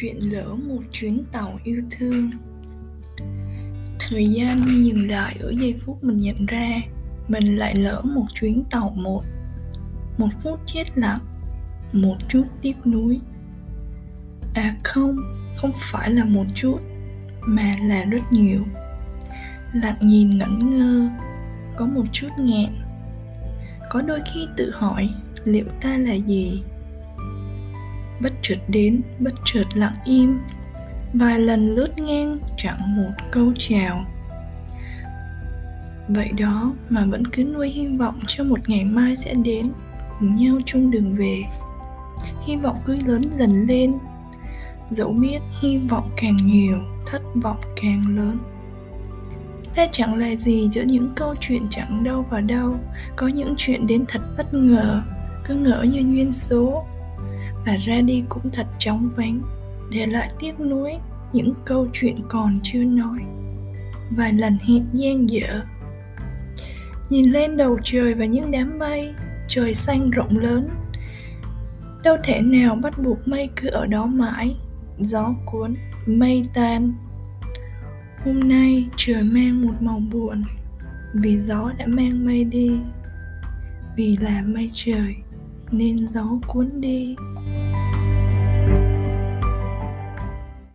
chuyện lỡ một chuyến tàu yêu thương. Thời gian như dừng lại ở giây phút mình nhận ra, mình lại lỡ một chuyến tàu một. Một phút chết lặng, một chút tiếc nuối. À không không phải là một chút, mà là rất nhiều. Lặng nhìn ngẩn ngơ, có một chút nghẹn có đôi khi tự hỏi, liệu ta là gì? Bất chợt đến, bất chợt lặng im. Vài lần lướt ngang, chẳng một câu chào. Vậy đó mà vẫn cứ nuôi hy vọng cho một ngày mai sẽ đến, cùng nhau chung đường về. Hy vọng cứ lớn dần lên. Dẫu biết hy vọng càng nhiều, thất vọng càng lớn ta chẳng là gì giữa những câu chuyện chẳng đâu vào đâu. Có những chuyện đến thật bất ngờ, cứ ngỡ như duyên số. Và ra đi cũng thật chóng vánh, để lại tiếc nuối những câu chuyện còn chưa nói. Vài lần hẹn gian dở, nhìn lên đầu trời và những đám mây, trời xanh rộng lớn. Đâu thể nào bắt buộc mây cứ ở đó mãi, gió cuốn, mây tan hôm nay trời mang một màu buồn, vì gió đã mang mây đi. Vì là mây trời, nên gió cuốn đi.